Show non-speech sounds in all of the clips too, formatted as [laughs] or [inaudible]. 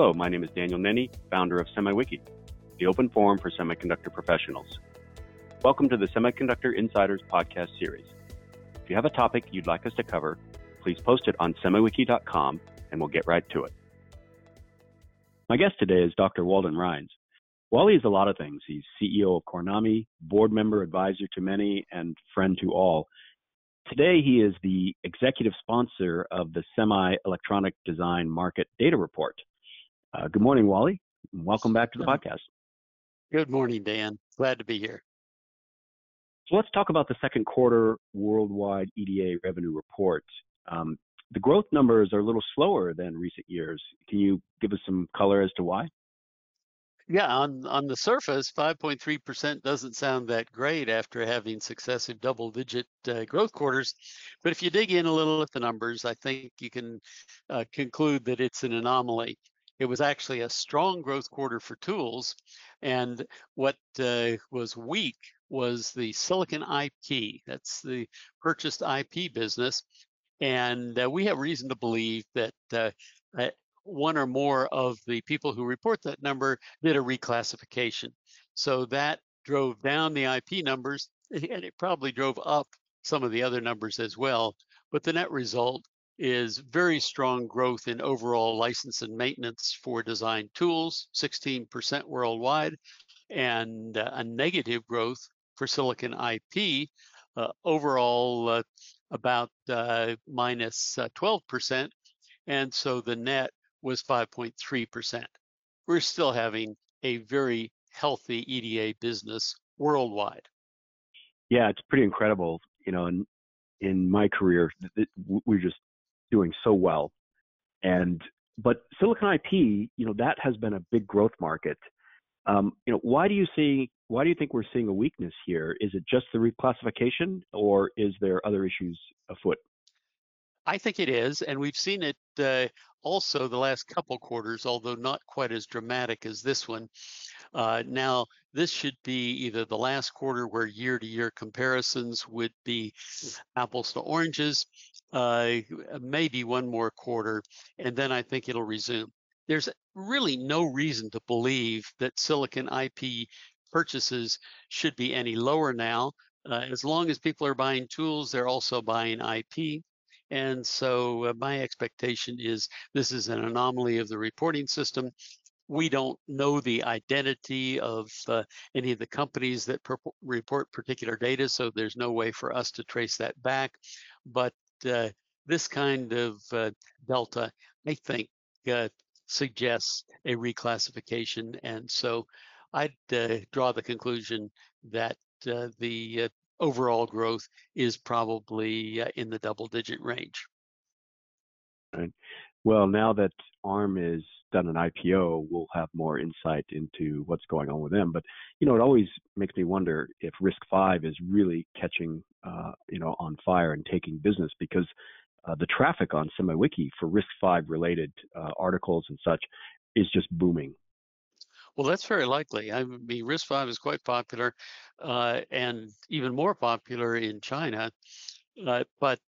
Hello, my name is Daniel Nenni, founder of SemiWiki, the open forum for semiconductor professionals. Welcome to the Semiconductor Insiders podcast series. If you have a topic you'd like us to cover, please post it on semiwiki.com and we'll get right to it. My guest today is Dr. Walden Rhines. Wally is a lot of things. He's CEO of Cornami, board member, advisor to many, and friend to all. Today, he is the executive sponsor of the Semi Electronic Design Market Data Report. Uh, good morning, Wally. Welcome back to the podcast. Good morning, Dan. Glad to be here. So let's talk about the second quarter worldwide EDA revenue report. Um, the growth numbers are a little slower than recent years. Can you give us some color as to why? Yeah, on on the surface, 5.3% doesn't sound that great after having successive double-digit uh, growth quarters. But if you dig in a little at the numbers, I think you can uh, conclude that it's an anomaly. It was actually a strong growth quarter for tools, and what uh, was weak was the silicon IP. That's the purchased IP business, and uh, we have reason to believe that uh, one or more of the people who report that number did a reclassification. So that drove down the IP numbers [laughs] and it probably drove up some of the other numbers as well. But the net result is very strong growth in overall license and maintenance for design tools, 16% worldwide, and uh, a negative growth for silicon IP, uh, overall uh, about uh, minus 12%. Uh, and so the net was 5.3%. We're still having a very healthy EDA business worldwide. Yeah, it's pretty incredible. You know, in, in my career, we're just so well. And, but Silicon IP, you know, that has been a big growth market. Um, you know, why do you see, why do you think we're seeing a weakness here? Is it just the reclassification or is there other issues afoot? I think it is, and we've seen it uh, also the last couple quarters, although not quite as dramatic as this one. Uh, now, this should be either the last quarter where year-to-year comparisons would be apples to oranges, uh, maybe one more quarter, and then I think it'll resume. There's really no reason to believe that silicon IP purchases should be any lower now. Uh, as long as people are buying tools, they're also buying IP. And so uh, my expectation is this is an anomaly of the reporting system. We don't know the identity of uh, any of the companies that report particular data, so there's no way for us to trace that back. But uh, this kind of uh, delta, I think, uh, suggests a reclassification. And so I'd uh, draw the conclusion that the overall growth is probably uh, in the double digit range. Right. Well, now that ARM is done an IPO, we'll have more insight into what's going on with them. But you know, it always makes me wonder if Risk Five is really catching, uh, you know, on fire and taking business because uh, the traffic on SemiWiki for Risk Five related uh, articles and such is just booming. Well, that's very likely. I mean, RISC-V is quite popular uh, and even more popular in China. Uh, but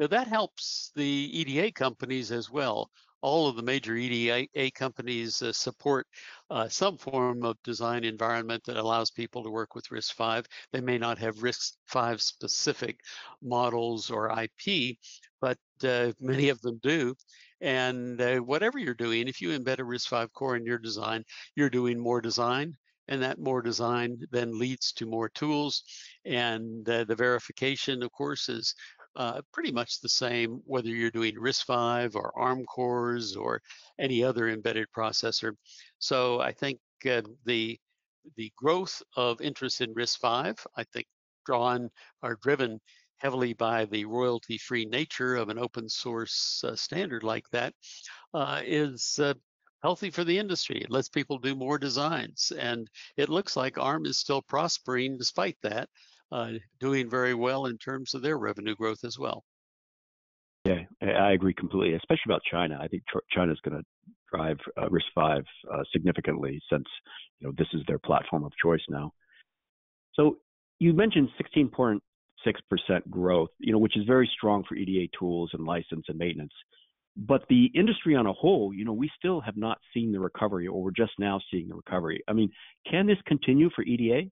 uh, that helps the EDA companies as well. All of the major EDA companies uh, support uh, some form of design environment that allows people to work with RISC-V. They may not have RISC-V specific models or IP, but uh, many of them do. And uh, whatever you're doing, if you embed a RISC-V core in your design, you're doing more design. And that more design then leads to more tools. And uh, the verification, of course, is uh, pretty much the same whether you're doing RISC-V or ARM cores or any other embedded processor. So I think uh, the the growth of interest in RISC-V, I think, drawn or driven heavily by the royalty-free nature of an open source uh, standard like that, uh, is uh, healthy for the industry. It lets people do more designs. And it looks like ARM is still prospering despite that, doing very well in terms of their revenue growth as well. Yeah, I agree completely, especially about China. I think China is going to drive uh, RISC-V uh, significantly since you know this is their platform of choice now. So you mentioned 16.6% growth, you know, which is very strong for EDA tools and license and maintenance. but the industry on a whole, you know, we still have not seen the recovery, or we're just now seeing the recovery. I mean, can this continue for EDA?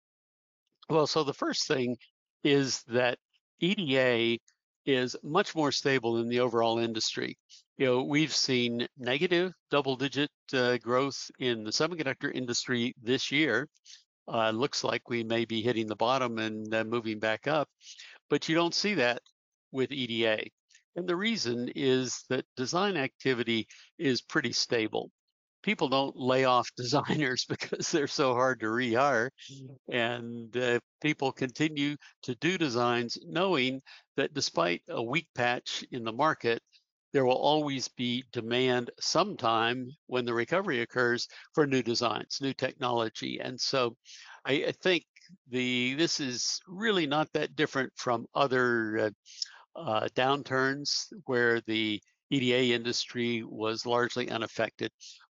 Well, so the first thing is that EDA is much more stable than the overall industry. You know, we've seen negative double-digit uh, growth in the semiconductor industry this year. Uh, looks like we may be hitting the bottom and uh, moving back up, but you don't see that with EDA. And the reason is that design activity is pretty stable. People don't lay off [laughs] designers because they're so hard to rehire. And uh, people continue to do designs knowing that despite a weak patch in the market, there will always be demand sometime when the recovery occurs for new designs, new technology. And so I, I think the this is really not that different from other uh, uh, downturns where the EDA industry was largely unaffected.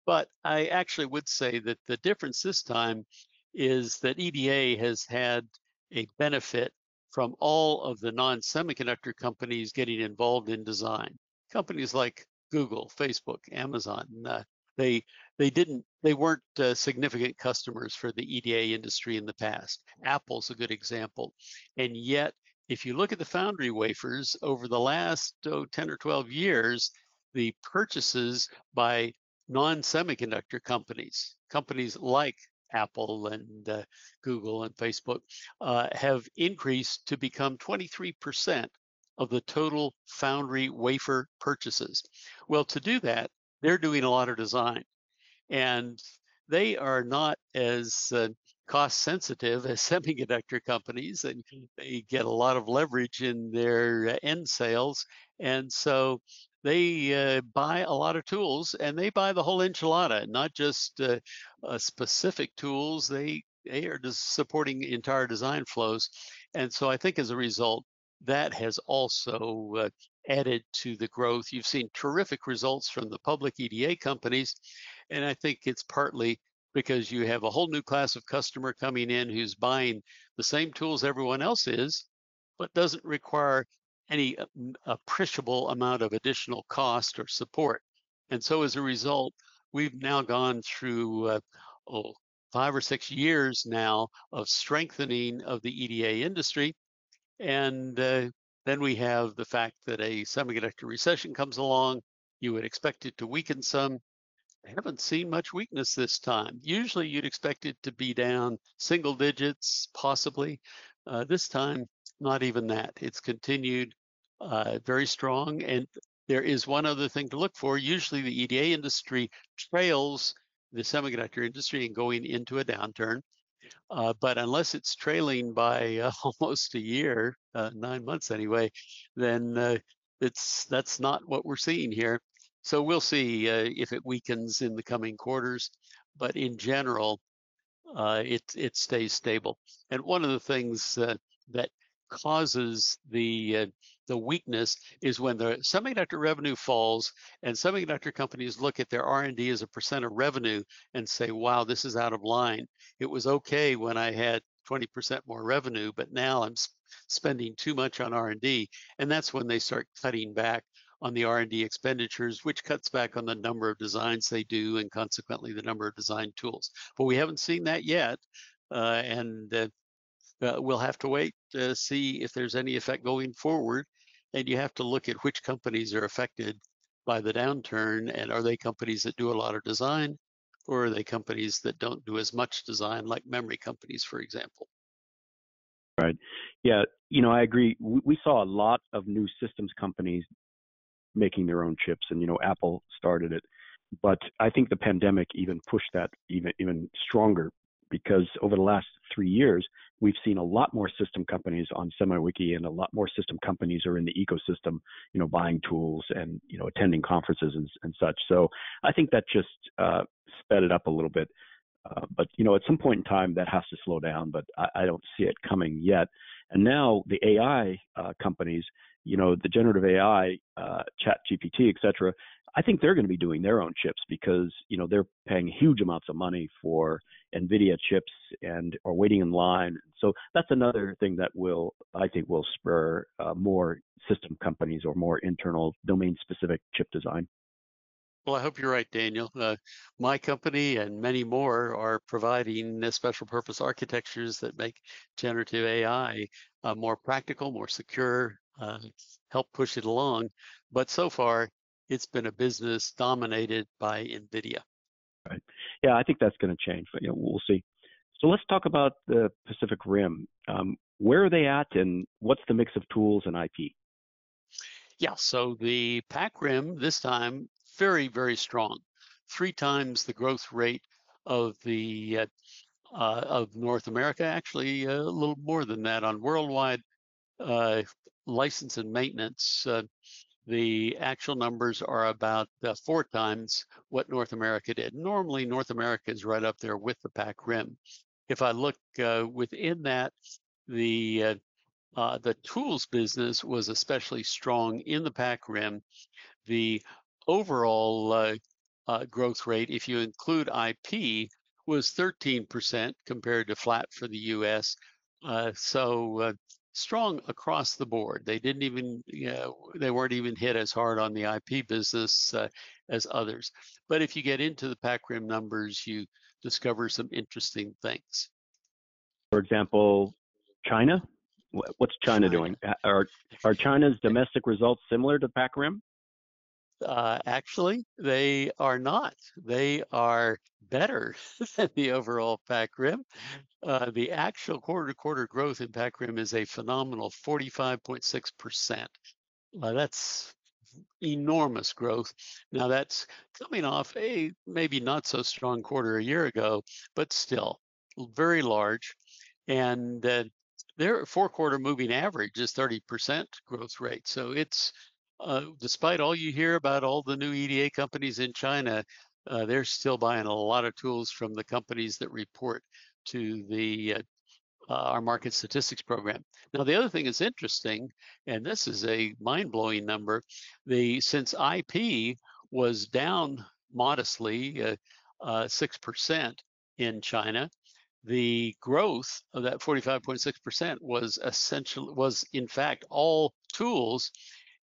But I actually would say that the difference this time is that EDA has had a benefit from all of the non semiconductor companies getting involved in design. Companies like Google, Facebook, Amazon, uh, they they didn't they weren't uh, significant customers for the EDA industry in the past. Apple's a good example, and yet if you look at the foundry wafers over the last oh, 10 or 12 years, the purchases by non-semiconductor companies, companies like Apple and uh, Google and Facebook, uh, have increased to become 23% of the total foundry wafer purchases. Well, to do that, they're doing a lot of design. And they are not as uh, cost sensitive as [laughs] semiconductor companies and they get a lot of leverage in their uh, end sales and so they uh, buy a lot of tools and they buy the whole enchilada not just uh, uh specific tools. They they are just supporting entire design flows. And so i think as a result that has also uh, added to the growth. You've seen terrific results from the public eda companies and i think it's partly because you have a whole new class of customer coming in who's buying the same tools everyone else is, but doesn't require any uh, appreciable amount of additional cost or support. And so as a result, we've now gone through uh, oh, five or six years now of strengthening of the EDA industry. And uh, then we have the fact that a semiconductor recession comes along. You would expect it to weaken some. I haven't seen much weakness this time. Usually you'd expect it to be down single digits, possibly. Uh, this time, not even that. It's continued uh, very strong. And there is one other thing to look for. Usually the EDA industry trails the semiconductor industry and going into a downturn. Uh, but unless it's trailing by uh, [laughs] almost a year, uh, nine months anyway, then uh, it's that's not what we're seeing here. So we'll see uh, if it weakens in the coming quarters, but in general, uh, it it stays stable. And one of the things uh, that causes the uh, the weakness is when the semiconductor revenue falls and semiconductor companies look at their R&D as a percent of revenue and say, "Wow, this is out of line. It was okay when I had 20% more revenue, but now I'm spending too much on R&D." And that's when they start cutting back on the R&D expenditures, which cuts back on the number of designs they do and consequently the number of design tools. But we haven't seen that yet, uh, and uh, uh, we'll have to wait to see if there's any effect going forward. And you have to look at which companies are affected by the downturn, and are they companies that do a lot of design, or are they companies that don't do as much design, like memory companies, for example? Right. Yeah. You know, I agree. We saw a lot of new systems companies making their own chips, and you know Apple started it. But I think the pandemic even pushed that even even stronger because over the last three years we've seen a lot more system companies on SemiWiki, and a lot more system companies are in the ecosystem, you know, buying tools and you know attending conferences and, and such. So I think that just uh, sped it up a little bit. Uh, but you know, at some point in time, that has to slow down. But I, I don't see it coming yet. And now the AI uh, companies, you know, the generative AI, uh, Chat GPT, et cetera, I think they're going to be doing their own chips because, you know, they're paying huge amounts of money for NVIDIA chips and are waiting in line. So that's another thing that will, I think, will spur uh, more system companies or more internal domain specific chip design. Well, I hope you're right, Daniel. Uh, my company and many more are providing special purpose architectures that make generative AI uh, more practical, more secure, uh, help push it along. But so far, it's been a business dominated by NVIDIA. Yeah, I think that's going to change, but you know, we'll see. So let's talk about the Pacific Rim. Um, where are they at, and what's the mix of tools and IP? Yeah, so the PAC Rim this time very, very strong, three times the growth rate of the uh, uh, of North America. Actually, a little more than that on worldwide uh, license and maintenance. Uh, the actual numbers are about uh, four times what North America did. Normally, North America is right up there with the PAC Rim. If I look uh, within that, the uh, the tools business was especially strong in the PAC Rim. The overall uh, uh, growth rate, if you include IP, was 13% compared to flat for the US. Uh, so uh, strong across the board. They didn't even, you know, they weren't even hit as hard on the IP business uh, as others. But if you get into the PAC Rim numbers, you discover some interesting things. For example, China. What's China, China. doing? Are are China's [laughs] domestic results similar to PAC Rim? Uh, actually, they are not. They are better [laughs] than the overall PAC Rim. Uh, the actual quarter-to-quarter growth in PAC Rim is a phenomenal 45.6%. Uh, that's enormous growth. Now that's coming off a maybe not so strong quarter a year ago, but still very large. And uh, their four quarter moving average is 30% growth rate. So it's uh, despite all you hear about all the new EDA companies in China, uh, they're still buying a lot of tools from the companies that report to the uh, uh our market statistics program. Now, the other thing that's interesting, and this is a mind-blowing number, the since IP was down modestly, uh, uh, six percent in China, the growth of that 45.6% was essential was in fact all tools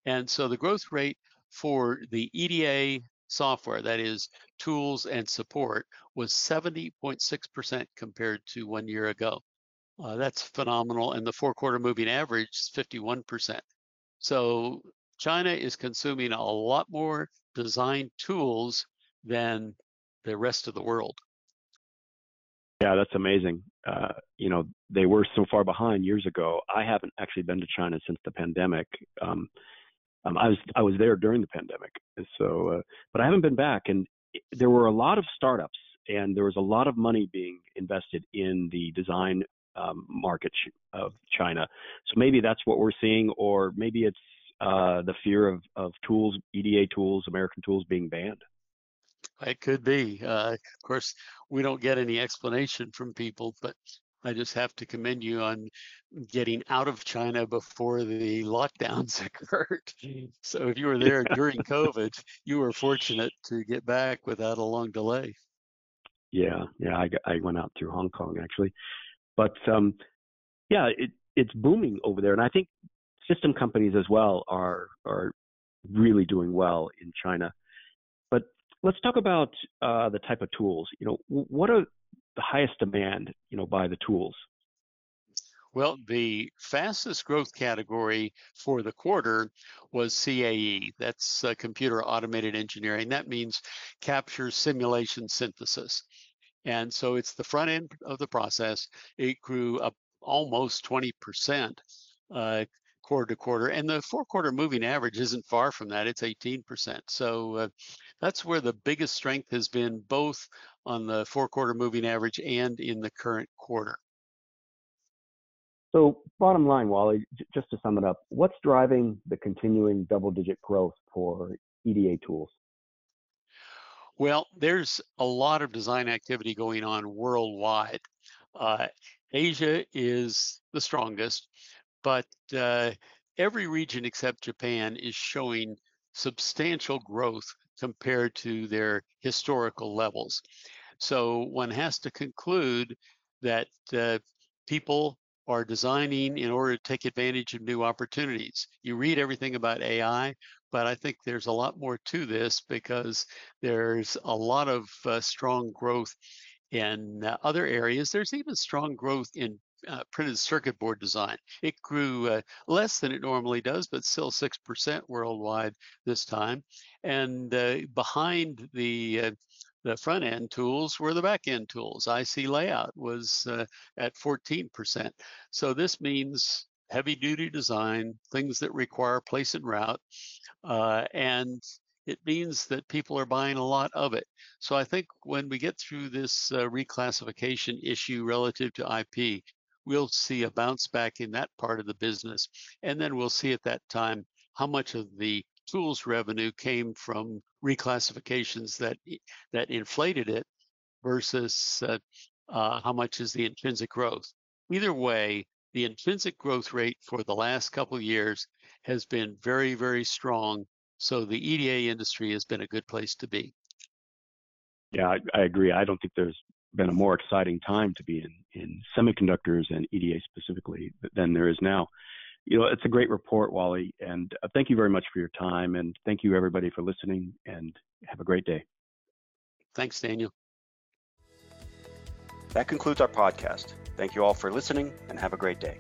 and so the growth rate for the EDA software, that is tools and support, was 70.6% compared to one year ago. Uh, that's phenomenal. And the four quarter moving average is 51%. So China is consuming a lot more design tools than the rest of the world. Yeah, that's amazing. Uh, you know, they were so far behind years ago. I haven't actually been to China since the pandemic. Um, um, I was I was there during the pandemic, so uh, but I haven't been back. And there were a lot of startups, and there was a lot of money being invested in the design um, market of China. So maybe that's what we're seeing, or maybe it's uh, the fear of of tools, EDA tools, American tools being banned. It could be. Uh, of course, we don't get any explanation from people, but I just have to commend you on getting out of China before the lockdowns [laughs] occurred. So if you were there during [laughs] COVID, you were fortunate to get back without a long delay. Yeah, yeah, I, I went out through Hong Kong actually, but um, yeah, it, it's booming over there, and I think system companies as well are are really doing well in China. But let's talk about uh, the type of tools. You know, what are the highest demand, you know, by the tools? Well, the fastest growth category for the quarter was CAE. That's uh, computer automated engineering. That means capture simulation synthesis. And so it's the front end of the process. It grew up almost 20% uh, quarter to quarter. And the four quarter moving average isn't far from that. It's 18%. So uh, that's where the biggest strength has been both on the four quarter moving average and in the current quarter. So, bottom line, Wally, just to sum it up, what's driving the continuing double digit growth for EDA tools? Well, there's a lot of design activity going on worldwide. Uh, Asia is the strongest, but uh, every region except Japan is showing substantial growth compared to their historical levels. So one has to conclude that uh, people are designing in order to take advantage of new opportunities. You read everything about AI. but I think there's a lot more to this because there's a lot of uh, strong growth in uh, other areas. There's even strong growth in uh, printed circuit board design. It grew uh, less than it normally does, but still 6% worldwide this time. And uh, behind the uh, the front end tools were the back end tools. IC layout was uh, at 14%. So this means heavy duty design, things that require place and route, uh, and it means that people are buying a lot of it. So I think when we get through this uh, reclassification issue relative to IP, we'll see a bounce back in that part of the business. And then we'll see at that time how much of the tools revenue came from reclassifications that that inflated it versus uh, uh, how much is the intrinsic growth. Either way, the intrinsic growth rate for the last couple years has been very, very strong. So the EDA industry has been a good place to be. Yeah, I, I agree. I don't think there's been a more exciting time to be in, in semiconductors and EDA specifically than there is now. You know, it's a great report, Wally, and uh, thank you very much for your time. And thank you, everybody, for listening, and have a great day. Thanks, Daniel. That concludes our podcast. Thank you all for listening, and have a great day.